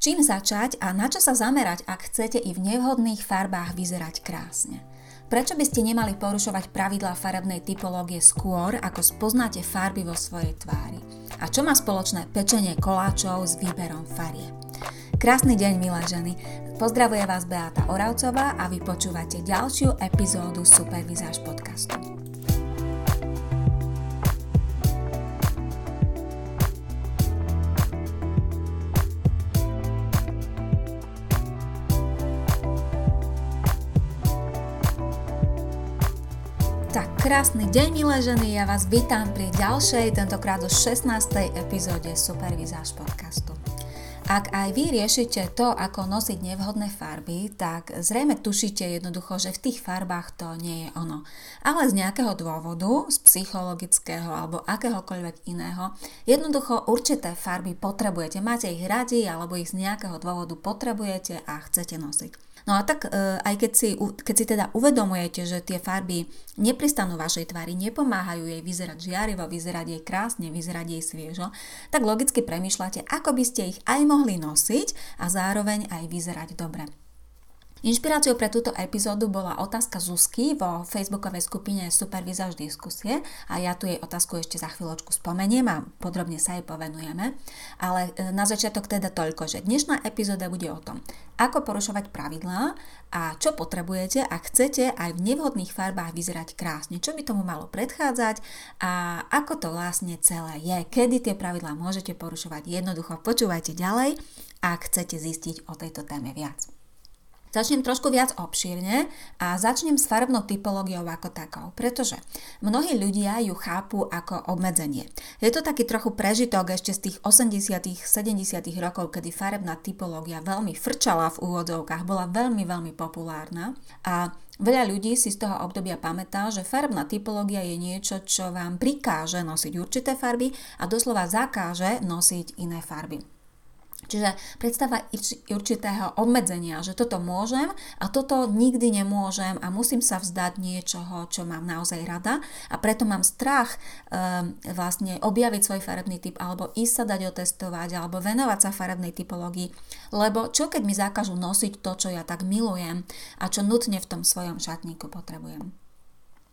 Čím začať a na čo sa zamerať, ak chcete i v nevhodných farbách vyzerať krásne? Prečo by ste nemali porušovať pravidlá farebnej typológie skôr, ako spoznáte farby vo svojej tvári? A čo má spoločné pečenie koláčov s výberom farie? Krásny deň, milé ženy. Pozdravuje vás Beata Oravcová a vy počúvate ďalšiu epizódu Supervizáž podcastu. Krásny deň, milé ženy, ja vás vítam pri ďalšej, tentokrát už 16. epizóde Supervizáž podcastu. Ak aj vy riešite to, ako nosiť nevhodné farby, tak zrejme tušíte jednoducho, že v tých farbách to nie je ono. Ale z nejakého dôvodu, z psychologického alebo akéhokoľvek iného, jednoducho určité farby potrebujete. Máte ich radi alebo ich z nejakého dôvodu potrebujete a chcete nosiť. No a tak e, aj keď si, keď si teda uvedomujete, že tie farby nepristanú vašej tvári, nepomáhajú jej vyzerať žiarivo, vyzerať jej krásne, vyzerať jej sviežo, tak logicky premýšľate, ako by ste ich aj mohli nosiť a zároveň aj vyzerať dobre. Inšpiráciou pre túto epizódu bola otázka Zuzky vo facebookovej skupine Supervizáž diskusie a ja tu jej otázku ešte za chvíľočku spomeniem a podrobne sa jej povenujeme. Ale e, na začiatok teda toľko, že dnešná epizóda bude o tom, ako porušovať pravidlá a čo potrebujete, ak chcete aj v nevhodných farbách vyzerať krásne, čo by tomu malo predchádzať a ako to vlastne celé je, kedy tie pravidlá môžete porušovať. Jednoducho počúvajte ďalej, ak chcete zistiť o tejto téme viac. Začnem trošku viac obšírne a začnem s farebnou typológiou ako takou, pretože mnohí ľudia ju chápu ako obmedzenie. Je to taký trochu prežitok ešte z tých 80 70 rokov, kedy farebná typológia veľmi frčala v úvodzovkách, bola veľmi, veľmi populárna a Veľa ľudí si z toho obdobia pamätá, že farebná typológia je niečo, čo vám prikáže nosiť určité farby a doslova zakáže nosiť iné farby. Čiže predstava určitého obmedzenia, že toto môžem a toto nikdy nemôžem a musím sa vzdať niečoho, čo mám naozaj rada a preto mám strach um, vlastne objaviť svoj farebný typ alebo ísť sa dať otestovať alebo venovať sa farebnej typológii, lebo čo keď mi zakážu nosiť to, čo ja tak milujem a čo nutne v tom svojom šatníku potrebujem.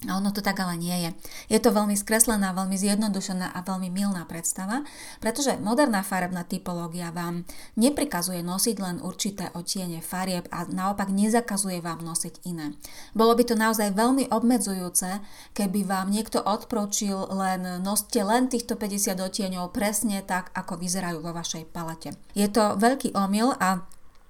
A ono to tak ale nie je. Je to veľmi skreslená, veľmi zjednodušená a veľmi milná predstava, pretože moderná farebná typológia vám neprikazuje nosiť len určité otiene farieb a naopak nezakazuje vám nosiť iné. Bolo by to naozaj veľmi obmedzujúce, keby vám niekto odpročil len noste len týchto 50 otieňov presne tak, ako vyzerajú vo vašej palete. Je to veľký omyl a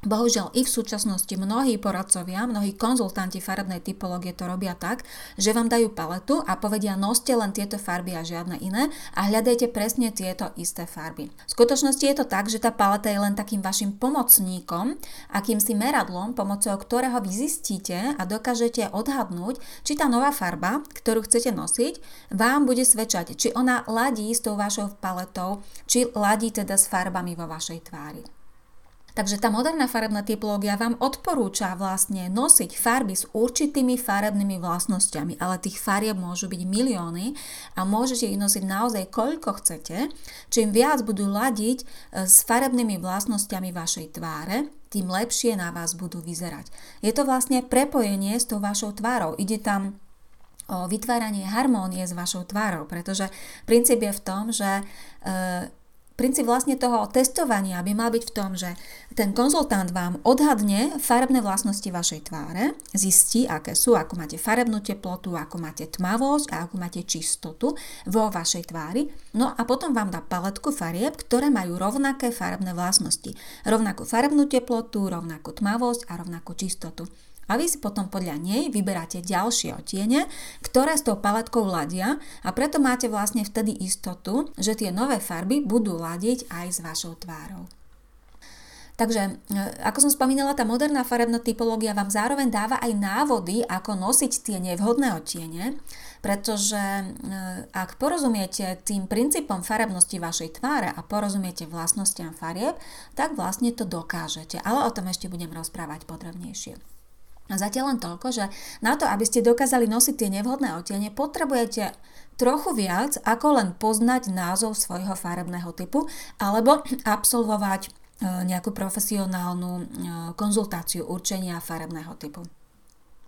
Bohužiaľ i v súčasnosti mnohí poradcovia, mnohí konzultanti farebnej typológie to robia tak, že vám dajú paletu a povedia noste len tieto farby a žiadne iné a hľadajte presne tieto isté farby. V skutočnosti je to tak, že tá paleta je len takým vašim pomocníkom, akýmsi meradlom, pomocou ktorého vy zistíte a dokážete odhadnúť, či tá nová farba, ktorú chcete nosiť, vám bude svedčať, či ona ladí s tou vašou paletou, či ladí teda s farbami vo vašej tvári. Takže tá moderná farebná typológia vám odporúča vlastne nosiť farby s určitými farebnými vlastnosťami, ale tých farieb môžu byť milióny a môžete ich nosiť naozaj koľko chcete. Čím viac budú ladiť e, s farebnými vlastnosťami vašej tváre, tým lepšie na vás budú vyzerať. Je to vlastne prepojenie s tou vašou tvárou. Ide tam o vytváranie harmónie s vašou tvárou, pretože princíp je v tom, že e, princíp vlastne toho testovania by mal byť v tom, že ten konzultant vám odhadne farebné vlastnosti vašej tváre, zistí, aké sú, ako máte farebnú teplotu, ako máte tmavosť a ako máte čistotu vo vašej tvári. No a potom vám dá paletku farieb, ktoré majú rovnaké farebné vlastnosti. Rovnakú farebnú teplotu, rovnakú tmavosť a rovnakú čistotu. A vy si potom podľa nej vyberáte ďalšie otiene, ktoré s tou paletkou ladia a preto máte vlastne vtedy istotu, že tie nové farby budú ladiť aj s vašou tvárou. Takže, e, ako som spomínala, tá moderná farebná typológia vám zároveň dáva aj návody, ako nosiť tie nevhodné otiene, pretože e, ak porozumiete tým princípom farebnosti vašej tváre a porozumiete vlastnostiam farieb, tak vlastne to dokážete. Ale o tom ešte budem rozprávať podrobnejšie. A zatiaľ len toľko, že na to, aby ste dokázali nosiť tie nevhodné odtiene, potrebujete trochu viac, ako len poznať názov svojho farebného typu alebo absolvovať nejakú profesionálnu konzultáciu určenia farebného typu.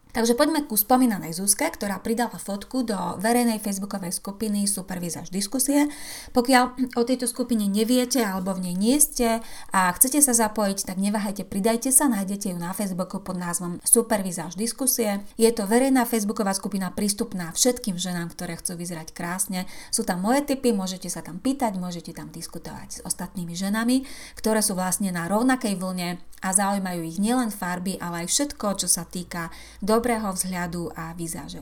Takže poďme ku spomínanej Zuzke, ktorá pridala fotku do verejnej facebookovej skupiny Supervizáž diskusie. Pokiaľ o tejto skupine neviete alebo v nej nie ste a chcete sa zapojiť, tak neváhajte, pridajte sa, nájdete ju na Facebooku pod názvom Supervizáž diskusie. Je to verejná facebooková skupina prístupná všetkým ženám, ktoré chcú vyzerať krásne. Sú tam moje typy, môžete sa tam pýtať, môžete tam diskutovať s ostatnými ženami, ktoré sú vlastne na rovnakej vlne a zaujímajú ich nielen farby, ale aj všetko, čo sa týka dobrého vzhľadu a vizáže.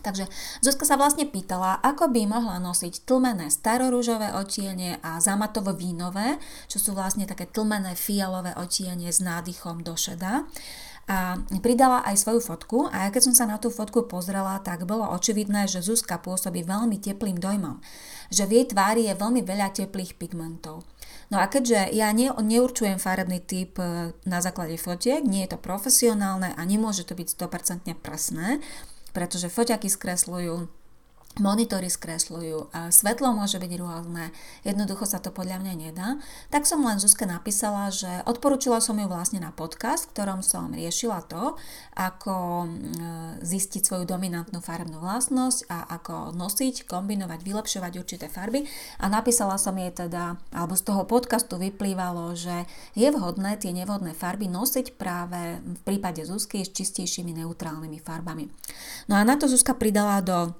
Takže Zuzka sa vlastne pýtala, ako by mohla nosiť tlmené starorúžové otiene a zamatovo vínové, čo sú vlastne také tlmené fialové otiene s nádychom do šeda. A pridala aj svoju fotku a keď som sa na tú fotku pozrela, tak bolo očividné, že Zuzka pôsobí veľmi teplým dojmom. Že v jej tvári je veľmi veľa teplých pigmentov. No a keďže ja ne, neurčujem farebný typ e, na základe fotiek, nie je to profesionálne a nemôže to byť 100% presné, pretože foťaky skresľujú monitory skresľujú, svetlo môže byť rôzne, jednoducho sa to podľa mňa nedá, tak som len Zuzke napísala, že odporúčila som ju vlastne na podcast, v ktorom som riešila to, ako zistiť svoju dominantnú farebnú vlastnosť a ako nosiť, kombinovať, vylepšovať určité farby. A napísala som jej teda, alebo z toho podcastu vyplývalo, že je vhodné tie nevhodné farby nosiť práve v prípade Zuzky s čistejšími neutrálnymi farbami. No a na to Zuzka pridala do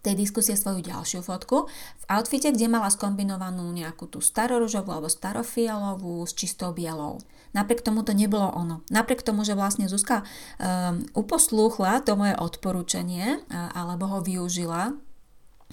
tej diskusie svoju ďalšiu fotku v outfite, kde mala skombinovanú nejakú tú staroružovú alebo starofialovú s čistou bielou. Napriek tomu to nebolo ono. Napriek tomu, že vlastne Zuzka um, uposlúchla to moje odporúčanie alebo ho využila,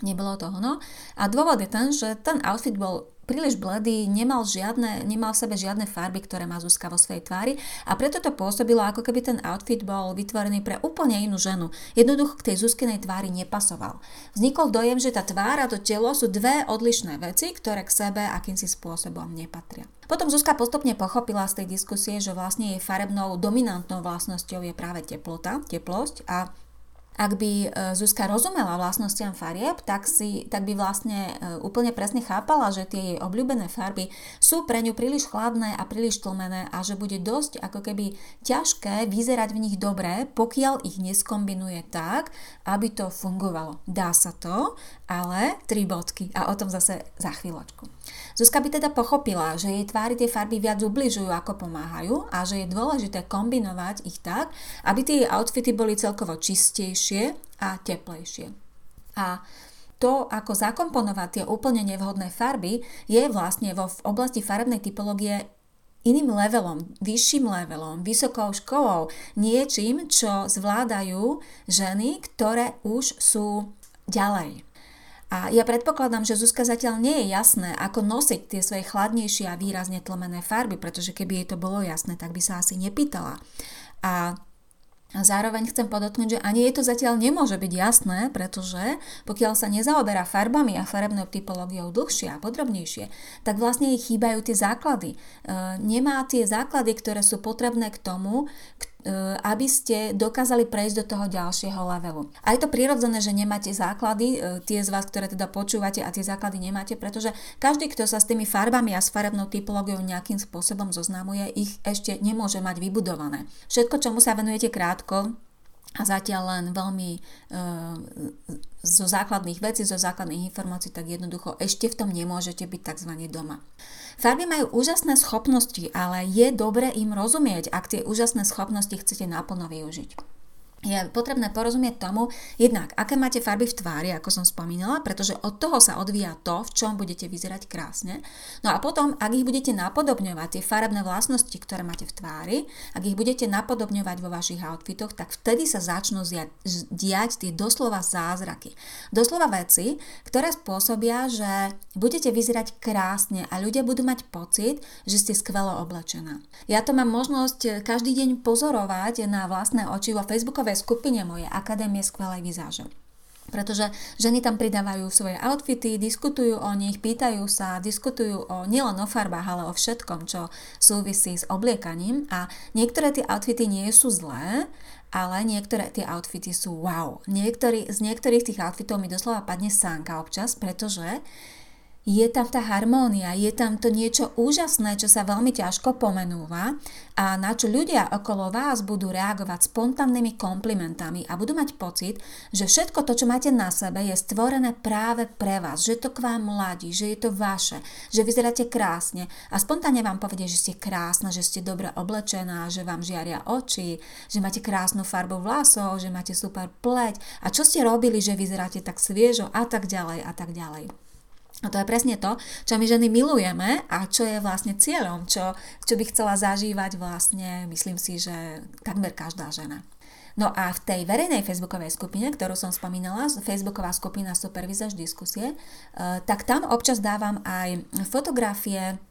nebolo to ono. A dôvod je ten, že ten outfit bol príliš bledý, nemal, žiadne, nemal v sebe žiadne farby, ktoré má Zuzka vo svojej tvári a preto to pôsobilo, ako keby ten outfit bol vytvorený pre úplne inú ženu. Jednoducho k tej Zuzkinej tvári nepasoval. Vznikol dojem, že tá tvár a to telo sú dve odlišné veci, ktoré k sebe akýmsi spôsobom nepatria. Potom Zuzka postupne pochopila z tej diskusie, že vlastne jej farebnou dominantnou vlastnosťou je práve teplota, teplosť a ak by e, Zuzka rozumela vlastnostiam farieb, tak, si, tak by vlastne e, úplne presne chápala, že tie jej obľúbené farby sú pre ňu príliš chladné a príliš tlmené a že bude dosť ako keby ťažké vyzerať v nich dobre, pokiaľ ich neskombinuje tak, aby to fungovalo. Dá sa to, ale tri bodky a o tom zase za chvíľočku. Zuzka by teda pochopila, že jej tvári tie farby viac ubližujú ako pomáhajú a že je dôležité kombinovať ich tak, aby tie outfity boli celkovo čistejšie a teplejšie. A to, ako zakomponovať tie úplne nevhodné farby, je vlastne vo v oblasti farebnej typológie iným levelom, vyšším levelom, vysokou školou, niečím, čo zvládajú ženy, ktoré už sú ďalej. A ja predpokladám, že Zuzka zatiaľ nie je jasné, ako nosiť tie svoje chladnejšie a výrazne tlmené farby, pretože keby jej to bolo jasné, tak by sa asi nepýtala. A zároveň chcem podotknúť, že ani jej to zatiaľ nemôže byť jasné, pretože pokiaľ sa nezaoberá farbami a farebnou typológiou dlhšie a podrobnejšie, tak vlastne jej chýbajú tie základy. E, nemá tie základy, ktoré sú potrebné k tomu, E, aby ste dokázali prejsť do toho ďalšieho levelu. A je to prirodzené, že nemáte základy, e, tie z vás, ktoré teda počúvate a tie základy nemáte, pretože každý, kto sa s tými farbami a s farebnou typológiou nejakým spôsobom zoznamuje, ich ešte nemôže mať vybudované. Všetko, čomu sa venujete krátko, a zatiaľ len veľmi e, zo základných vecí, zo základných informácií, tak jednoducho ešte v tom nemôžete byť tzv. doma. Farby majú úžasné schopnosti, ale je dobre im rozumieť, ak tie úžasné schopnosti chcete naplno využiť je potrebné porozumieť tomu, jednak aké máte farby v tvári, ako som spomínala, pretože od toho sa odvíja to, v čom budete vyzerať krásne. No a potom, ak ich budete napodobňovať, tie farebné vlastnosti, ktoré máte v tvári, ak ich budete napodobňovať vo vašich outfitoch, tak vtedy sa začnú diať tie doslova zázraky. Doslova veci, ktoré spôsobia, že budete vyzerať krásne a ľudia budú mať pocit, že ste skvelo oblečená. Ja to mám možnosť každý deň pozorovať na vlastné oči vo Facebooku facebookovej skupine mojej Akadémie skvelej vizáže. Pretože ženy tam pridávajú svoje outfity, diskutujú o nich, pýtajú sa, diskutujú o nielen o farbách, ale o všetkom, čo súvisí s obliekaním a niektoré tie outfity nie sú zlé, ale niektoré tie outfity sú wow. Niektorý, z niektorých tých outfitov mi doslova padne sánka občas, pretože je tam tá harmónia, je tam to niečo úžasné, čo sa veľmi ťažko pomenúva a na čo ľudia okolo vás budú reagovať spontánnymi komplimentami a budú mať pocit, že všetko to, čo máte na sebe, je stvorené práve pre vás, že to k vám mladí, že je to vaše, že vyzeráte krásne a spontánne vám povedie, že ste krásna, že ste dobre oblečená, že vám žiaria oči, že máte krásnu farbu vlasov, že máte super pleť a čo ste robili, že vyzeráte tak sviežo a tak ďalej a tak ďalej. A to je presne to, čo my ženy milujeme a čo je vlastne cieľom, čo, čo by chcela zažívať vlastne, myslím si, že takmer každá žena. No a v tej verejnej facebookovej skupine, ktorú som spomínala, facebooková skupina Supervizaž diskusie, eh, tak tam občas dávam aj fotografie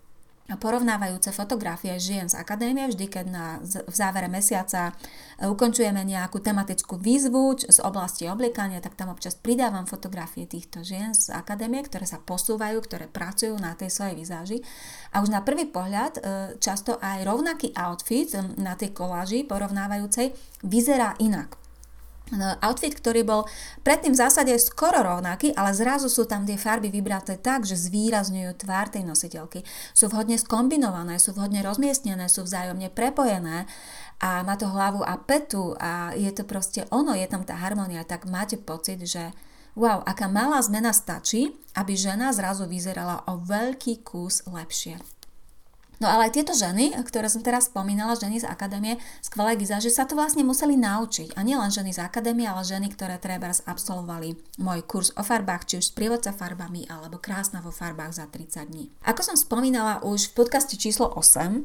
porovnávajúce fotografie žien z akadémie, vždy keď na, v závere mesiaca e, ukončujeme nejakú tematickú výzvu z oblasti obliekania, tak tam občas pridávam fotografie týchto žien z akadémie, ktoré sa posúvajú, ktoré pracujú na tej svojej výzáži. A už na prvý pohľad e, často aj rovnaký outfit na tej koláži porovnávajúcej vyzerá inak. Outfit, ktorý bol predtým v zásade skoro rovnaký, ale zrazu sú tam tie farby vybraté tak, že zvýrazňujú tvár tej nositeľky. Sú vhodne skombinované, sú vhodne rozmiestnené, sú vzájomne prepojené a má to hlavu a petu a je to proste ono, je tam tá harmonia, tak máte pocit, že wow, aká malá zmena stačí, aby žena zrazu vyzerala o veľký kus lepšie. No ale aj tieto ženy, ktoré som teraz spomínala, ženy z akadémie, skvelé giza, že sa to vlastne museli naučiť. A nielen ženy z akadémie, ale ženy, ktoré treba absolvovali môj kurz o farbách, či už sprievodca farbami, alebo krásna vo farbách za 30 dní. Ako som spomínala už v podcaste číslo 8,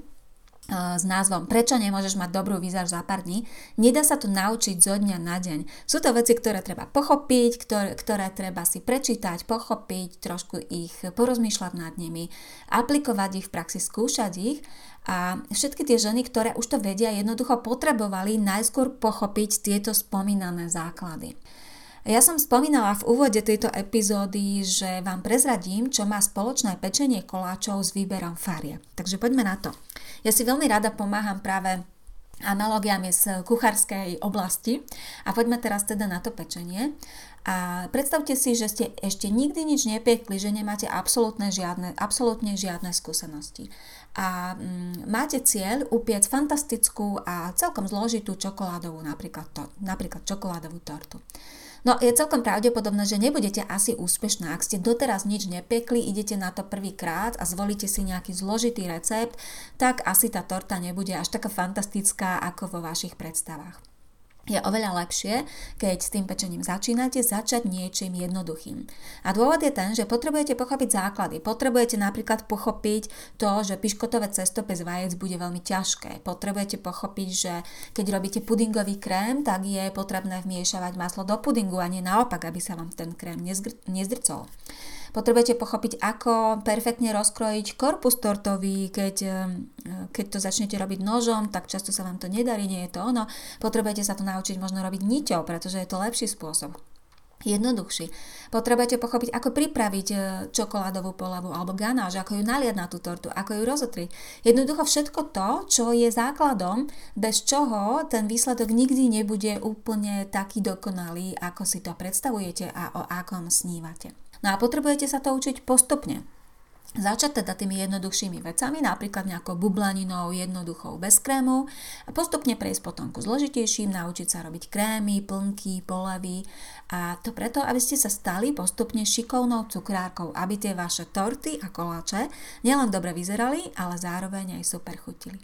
s názvom Prečo nemôžeš mať dobrú výzaž za pár dní, nedá sa to naučiť zo dňa na deň. Sú to veci, ktoré treba pochopiť, ktoré, ktoré treba si prečítať, pochopiť, trošku ich porozmýšľať nad nimi, aplikovať ich v praxi, skúšať ich a všetky tie ženy, ktoré už to vedia, jednoducho potrebovali najskôr pochopiť tieto spomínané základy. Ja som spomínala v úvode tejto epizódy, že vám prezradím, čo má spoločné pečenie koláčov s výberom farie. Takže poďme na to. Ja si veľmi rada pomáham práve analogiami z kuchárskej oblasti a poďme teraz teda na to pečenie. A predstavte si, že ste ešte nikdy nič nepiekli, že nemáte absolútne žiadne, absolútne žiadne skúsenosti. A mm, máte cieľ upiec fantastickú a celkom zložitú čokoládovú, napríklad, to, napríklad čokoládovú tortu. No je celkom pravdepodobné, že nebudete asi úspešná. Ak ste doteraz nič nepiekli, idete na to prvýkrát a zvolíte si nejaký zložitý recept, tak asi tá torta nebude až taká fantastická ako vo vašich predstavách je oveľa lepšie, keď s tým pečením začínate, začať niečím jednoduchým. A dôvod je ten, že potrebujete pochopiť základy. Potrebujete napríklad pochopiť to, že piškotové cesto bez vajec bude veľmi ťažké. Potrebujete pochopiť, že keď robíte pudingový krém, tak je potrebné vmiešavať maslo do pudingu a nie naopak, aby sa vám ten krém nezdrcol. Potrebujete pochopiť, ako perfektne rozkrojiť korpus tortový, keď, keď to začnete robiť nožom, tak často sa vám to nedarí, nie je to ono. Potrebujete sa to naučiť možno robiť niťou, pretože je to lepší spôsob jednoduchší. Potrebujete pochopiť, ako pripraviť e, čokoládovú polavu alebo ganáž, ako ju naliať na tú tortu, ako ju rozotriť. Jednoducho všetko to, čo je základom, bez čoho ten výsledok nikdy nebude úplne taký dokonalý, ako si to predstavujete a o akom snívate. No a potrebujete sa to učiť postupne. Začať teda tými jednoduchšími vecami, napríklad nejakou bublaninou jednoduchou bez krému a postupne prejsť potom ku zložitejším, naučiť sa robiť krémy, plnky, polevy a to preto, aby ste sa stali postupne šikovnou cukrárkou, aby tie vaše torty a koláče nielen dobre vyzerali, ale zároveň aj super chutili.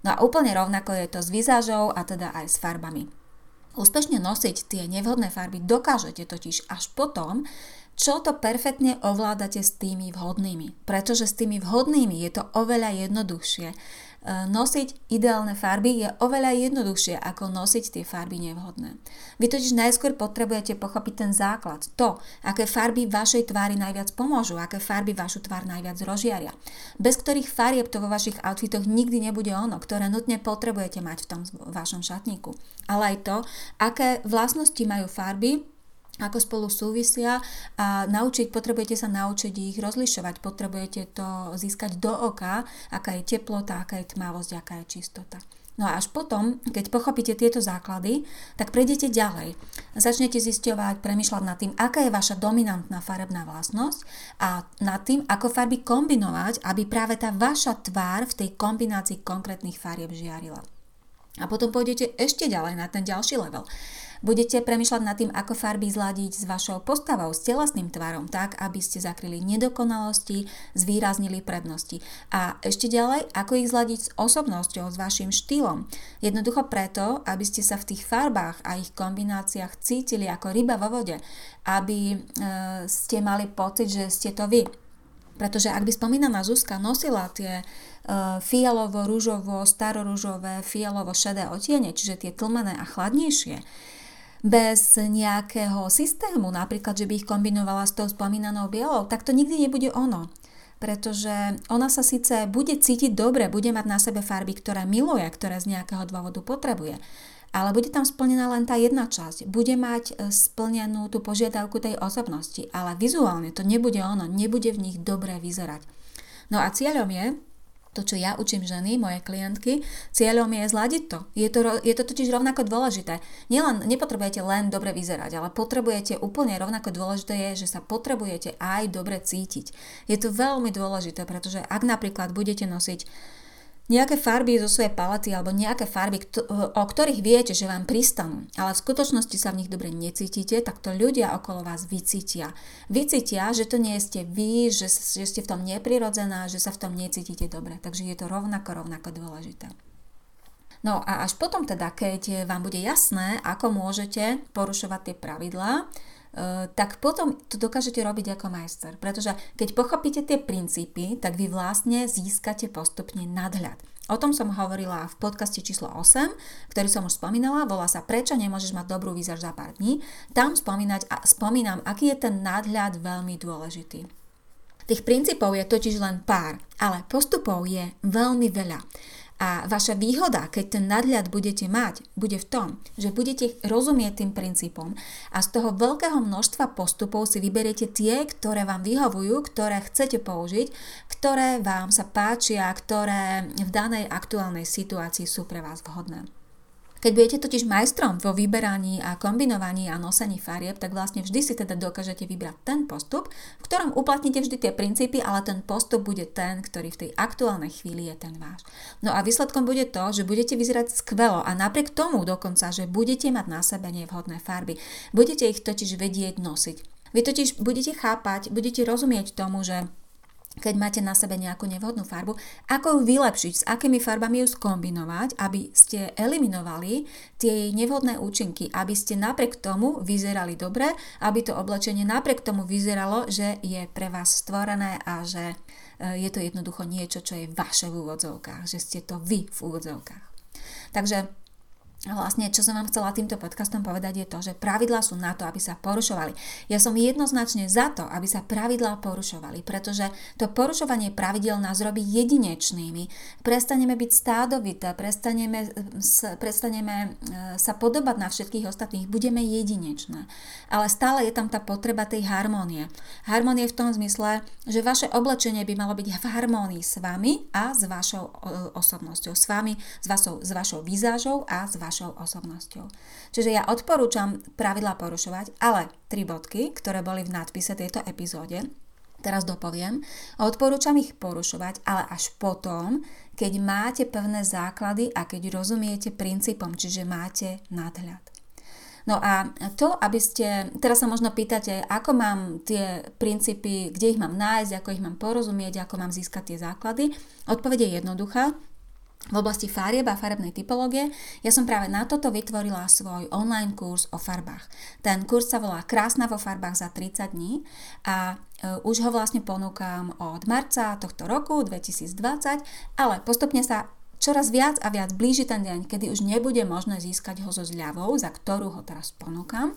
No a úplne rovnako je to s vizážou a teda aj s farbami. Úspešne nosiť tie nevhodné farby dokážete totiž až potom, čo to perfektne ovládate s tými vhodnými. Pretože s tými vhodnými je to oveľa jednoduchšie. E, nosiť ideálne farby je oveľa jednoduchšie ako nosiť tie farby nevhodné. Vy totiž najskôr potrebujete pochopiť ten základ, to, aké farby vašej tvári najviac pomôžu, aké farby vašu tvár najviac rozžiaria. Bez ktorých farieb to vo vašich outfitoch nikdy nebude ono, ktoré nutne potrebujete mať v tom vašom šatníku. Ale aj to, aké vlastnosti majú farby, ako spolu súvisia a naučiť, potrebujete sa naučiť ich rozlišovať, potrebujete to získať do oka, aká je teplota, aká je tmavosť, aká je čistota. No a až potom, keď pochopíte tieto základy, tak prejdete ďalej. Začnete zisťovať, premyšľať nad tým, aká je vaša dominantná farebná vlastnosť a nad tým, ako farby kombinovať, aby práve tá vaša tvár v tej kombinácii konkrétnych farieb žiarila. A potom pôjdete ešte ďalej na ten ďalší level. Budete premyšľať nad tým, ako farby zladiť s vašou postavou, s telesným tvarom, tak, aby ste zakryli nedokonalosti, zvýraznili prednosti. A ešte ďalej, ako ich zladiť s osobnosťou, s vašim štýlom. Jednoducho preto, aby ste sa v tých farbách a ich kombináciách cítili ako ryba vo vode, aby e, ste mali pocit, že ste to vy. Pretože ak by spomínaná Zuzka nosila tie uh, fialovo, rúžovo, starorúžové, fialovo, šedé otiene, čiže tie tlmené a chladnejšie, bez nejakého systému, napríklad, že by ich kombinovala s tou spomínanou bielou, tak to nikdy nebude ono. Pretože ona sa síce bude cítiť dobre, bude mať na sebe farby, ktoré miluje, ktoré z nejakého dôvodu potrebuje, ale bude tam splnená len tá jedna časť. Bude mať e, splnenú tú požiadavku tej osobnosti, ale vizuálne to nebude ono, nebude v nich dobre vyzerať. No a cieľom je, to, čo ja učím ženy, moje klientky, cieľom je zladiť to. Je to, je to totiž rovnako dôležité. Nielen, nepotrebujete len dobre vyzerať, ale potrebujete úplne rovnako dôležité je, že sa potrebujete aj dobre cítiť. Je to veľmi dôležité, pretože ak napríklad budete nosiť nejaké farby zo svojej palety alebo nejaké farby, o ktorých viete, že vám pristanú, ale v skutočnosti sa v nich dobre necítite, tak to ľudia okolo vás vycítia. Vycítia, že to nie ste vy, že, že ste v tom neprirodzená, že sa v tom necítite dobre. Takže je to rovnako, rovnako dôležité. No a až potom teda, keď vám bude jasné, ako môžete porušovať tie pravidlá, tak potom to dokážete robiť ako majster. Pretože keď pochopíte tie princípy, tak vy vlastne získate postupne nadhľad. O tom som hovorila v podcaste číslo 8, ktorý som už spomínala, volá sa Prečo nemôžeš mať dobrú výzor za pár dní. Tam spomínať, a spomínam, aký je ten nadhľad veľmi dôležitý. Tých princípov je totiž len pár, ale postupov je veľmi veľa. A vaša výhoda, keď ten nadhľad budete mať, bude v tom, že budete rozumieť tým princípom a z toho veľkého množstva postupov si vyberiete tie, ktoré vám vyhovujú, ktoré chcete použiť, ktoré vám sa páčia, ktoré v danej aktuálnej situácii sú pre vás vhodné. Keď budete totiž majstrom vo vyberaní a kombinovaní a nosení farieb, tak vlastne vždy si teda dokážete vybrať ten postup, v ktorom uplatníte vždy tie princípy, ale ten postup bude ten, ktorý v tej aktuálnej chvíli je ten váš. No a výsledkom bude to, že budete vyzerať skvelo a napriek tomu dokonca, že budete mať na sebe nevhodné farby. Budete ich totiž vedieť nosiť. Vy totiž budete chápať, budete rozumieť tomu, že keď máte na sebe nejakú nevhodnú farbu, ako ju vylepšiť, s akými farbami ju skombinovať, aby ste eliminovali tie jej nevhodné účinky, aby ste napriek tomu vyzerali dobre, aby to oblečenie napriek tomu vyzeralo, že je pre vás stvorené a že e, je to jednoducho niečo, čo je vaše v úvodzovkách, že ste to vy v úvodzovkách. Takže vlastne, čo som vám chcela týmto podcastom povedať, je to, že pravidlá sú na to, aby sa porušovali. Ja som jednoznačne za to, aby sa pravidlá porušovali, pretože to porušovanie pravidel nás robí jedinečnými. Prestaneme byť stádovité, prestaneme, prestaneme e, sa podobať na všetkých ostatných, budeme jedinečné. Ale stále je tam tá potreba tej harmónie. Harmónie v tom zmysle, že vaše oblečenie by malo byť v harmónii s vami a s vašou e, osobnosťou, s vami, s vašou, s vašou výzážou a s vašou vašou osobnosťou. Čiže ja odporúčam pravidla porušovať, ale tri bodky, ktoré boli v nadpise tejto epizóde, teraz dopoviem, odporúčam ich porušovať, ale až potom, keď máte pevné základy a keď rozumiete princípom, čiže máte nadhľad. No a to, aby ste, teraz sa možno pýtate, ako mám tie princípy, kde ich mám nájsť, ako ich mám porozumieť, ako mám získať tie základy. Odpovede je jednoduchá, v oblasti farieb a farebnej typológie, ja som práve na toto vytvorila svoj online kurz o farbách. Ten kurz sa volá Krásna vo farbách za 30 dní a e, už ho vlastne ponúkam od marca tohto roku 2020, ale postupne sa čoraz viac a viac blíži ten deň, kedy už nebude možné získať ho so zľavou, za ktorú ho teraz ponúkam.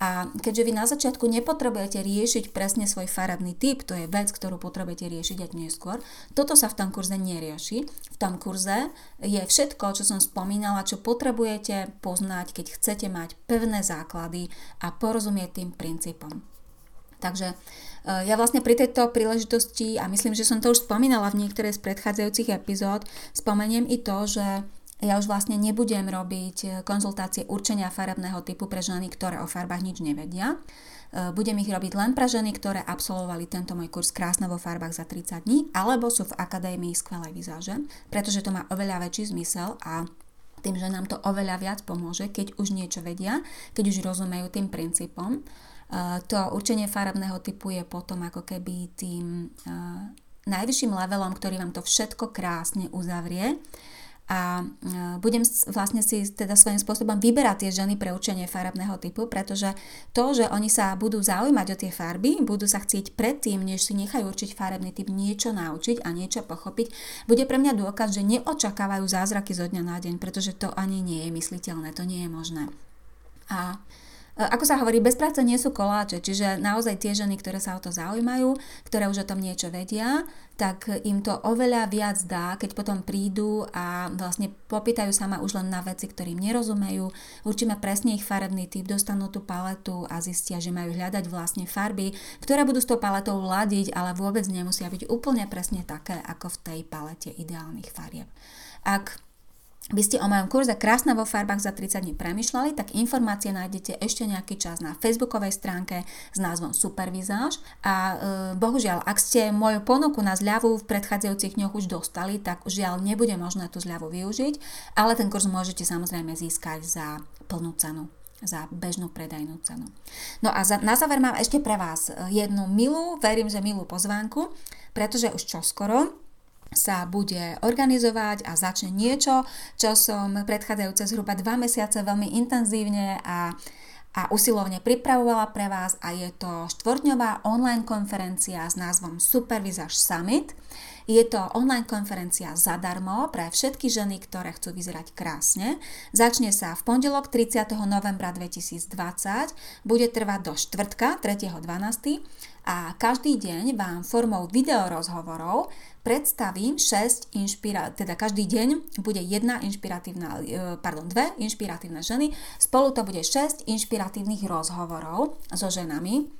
A keďže vy na začiatku nepotrebujete riešiť presne svoj farebný typ, to je vec, ktorú potrebujete riešiť aj neskôr, toto sa v tom kurze nerieši. V tom kurze je všetko, čo som spomínala, čo potrebujete poznať, keď chcete mať pevné základy a porozumieť tým princípom. Takže e, ja vlastne pri tejto príležitosti, a myslím, že som to už spomínala v niektorej z predchádzajúcich epizód, spomeniem i to, že ja už vlastne nebudem robiť e, konzultácie určenia farebného typu pre ženy, ktoré o farbách nič nevedia. E, budem ich robiť len pre ženy, ktoré absolvovali tento môj kurz Krásne vo farbách za 30 dní, alebo sú v Akadémii skvelej vizáže, pretože to má oveľa väčší zmysel a tým, že nám to oveľa viac pomôže, keď už niečo vedia, keď už rozumejú tým princípom. E, to určenie farebného typu je potom ako keby tým najvyšším levelom, ktorý vám to všetko krásne uzavrie a e, budem vlastne si teda svojím spôsobom vyberať tie ženy pre učenie farebného typu, pretože to, že oni sa budú zaujímať o tie farby, budú sa chcieť predtým, než si nechajú určiť farebný typ, niečo naučiť a niečo pochopiť, bude pre mňa dôkaz, že neočakávajú zázraky zo dňa na deň, pretože to ani nie je mysliteľné, to nie je možné. A ako sa hovorí, bez práce nie sú koláče, čiže naozaj tie ženy, ktoré sa o to zaujímajú, ktoré už o tom niečo vedia, tak im to oveľa viac dá, keď potom prídu a vlastne popýtajú sa ma už len na veci, ktorým nerozumejú, určíme presne ich farebný typ, dostanú tú paletu a zistia, že majú hľadať vlastne farby, ktoré budú s tou paletou ladiť, ale vôbec nemusia byť úplne presne také, ako v tej palete ideálnych farieb. Ak by ste o mojom kurze Krásna vo farbách za 30 dní premyšľali, tak informácie nájdete ešte nejaký čas na facebookovej stránke s názvom Supervizáž a e, bohužiaľ, ak ste moju ponuku na zľavu v predchádzajúcich dňoch už dostali, tak žiaľ nebude možné tú zľavu využiť, ale ten kurz môžete samozrejme získať za plnú cenu za bežnú predajnú cenu. No a za, na záver mám ešte pre vás jednu milú, verím, že milú pozvánku, pretože už čoskoro sa bude organizovať a začne niečo, čo som predchádzajúce zhruba dva mesiace veľmi intenzívne a a usilovne pripravovala pre vás a je to štvorťňová online konferencia s názvom Supervisaž Summit. Je to online konferencia zadarmo pre všetky ženy, ktoré chcú vyzerať krásne. Začne sa v pondelok 30. novembra 2020, bude trvať do štvrtka 3.12. a každý deň vám formou videorozhovorov predstavím 6 inšpira- teda každý deň bude jedna inšpiratívna, e, pardon, dve inšpiratívne ženy, spolu to bude 6 inšpiratívnych rozhovorov so ženami,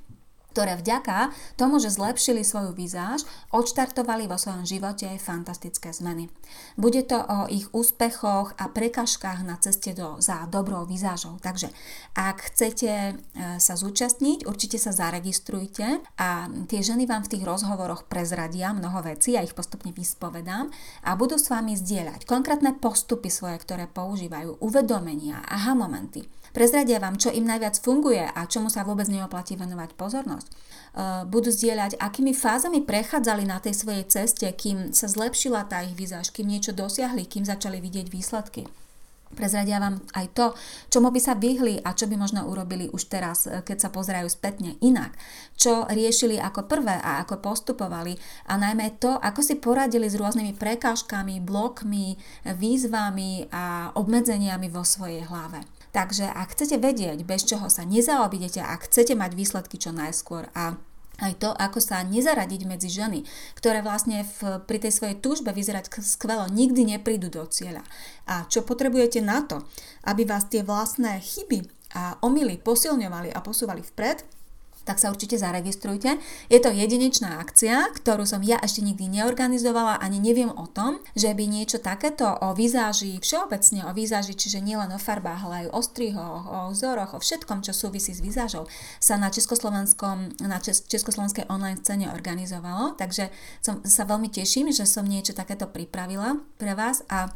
ktoré vďaka tomu, že zlepšili svoju vizáž, odštartovali vo svojom živote fantastické zmeny. Bude to o ich úspechoch a prekažkách na ceste do, za dobrou vizážou. Takže ak chcete e, sa zúčastniť, určite sa zaregistrujte a tie ženy vám v tých rozhovoroch prezradia mnoho vecí, ja ich postupne vyspovedám a budú s vami zdieľať konkrétne postupy svoje, ktoré používajú, uvedomenia, aha momenty Prezradia vám, čo im najviac funguje a čomu sa vôbec neoplatí venovať pozornosť. E, budú zdieľať, akými fázami prechádzali na tej svojej ceste, kým sa zlepšila tá ich výzaž, kým niečo dosiahli, kým začali vidieť výsledky. Prezradia vám aj to, čomu by sa vyhli a čo by možno urobili už teraz, e, keď sa pozerajú spätne inak. Čo riešili ako prvé a ako postupovali a najmä to, ako si poradili s rôznymi prekážkami, blokmi, výzvami a obmedzeniami vo svojej hlave. Takže ak chcete vedieť, bez čoho sa nezaobidete, ak chcete mať výsledky čo najskôr a aj to, ako sa nezaradiť medzi ženy, ktoré vlastne v, pri tej svojej túžbe vyzerať skvelo nikdy neprídu do cieľa. A čo potrebujete na to, aby vás tie vlastné chyby a omily posilňovali a posúvali vpred, tak sa určite zaregistrujte. Je to jedinečná akcia, ktorú som ja ešte nikdy neorganizovala, ani neviem o tom, že by niečo takéto o výzáži, všeobecne o výzáži, čiže nielen o farbách, ale aj o strihoch, o vzoroch, o všetkom, čo súvisí s výzážou, sa na československom, na čes, československej online scéne organizovalo. Takže som, sa veľmi teším, že som niečo takéto pripravila pre vás a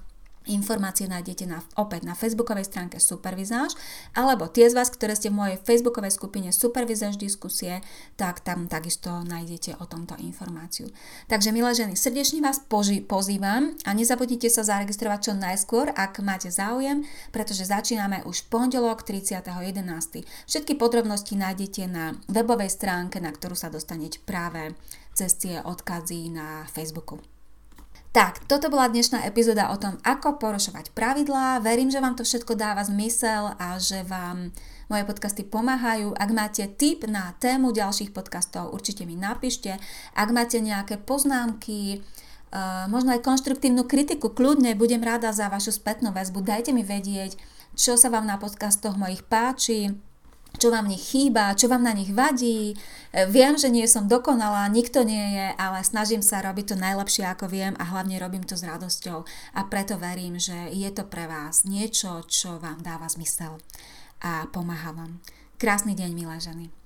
Informácie nájdete na, opäť na facebookovej stránke Supervizáž, alebo tie z vás, ktoré ste v mojej facebookovej skupine Supervizáž diskusie, tak tam takisto nájdete o tomto informáciu. Takže milé ženy, srdečne vás poži- pozývam a nezabudnite sa zaregistrovať čo najskôr, ak máte záujem, pretože začíname už v pondelok 30.11. Všetky podrobnosti nájdete na webovej stránke, na ktorú sa dostanete práve cez tie odkazy na Facebooku. Tak, toto bola dnešná epizóda o tom, ako porušovať pravidlá. Verím, že vám to všetko dáva zmysel a že vám moje podcasty pomáhajú. Ak máte tip na tému ďalších podcastov, určite mi napíšte. Ak máte nejaké poznámky, uh, možno aj konštruktívnu kritiku, kľudne budem rada za vašu spätnú väzbu. Dajte mi vedieť, čo sa vám na podcastoch mojich páči, čo vám nich chýba, čo vám na nich vadí. E, viem, že nie som dokonalá, nikto nie je, ale snažím sa robiť to najlepšie, ako viem a hlavne robím to s radosťou. A preto verím, že je to pre vás niečo, čo vám dáva zmysel a pomáha vám. Krásny deň, milé ženy.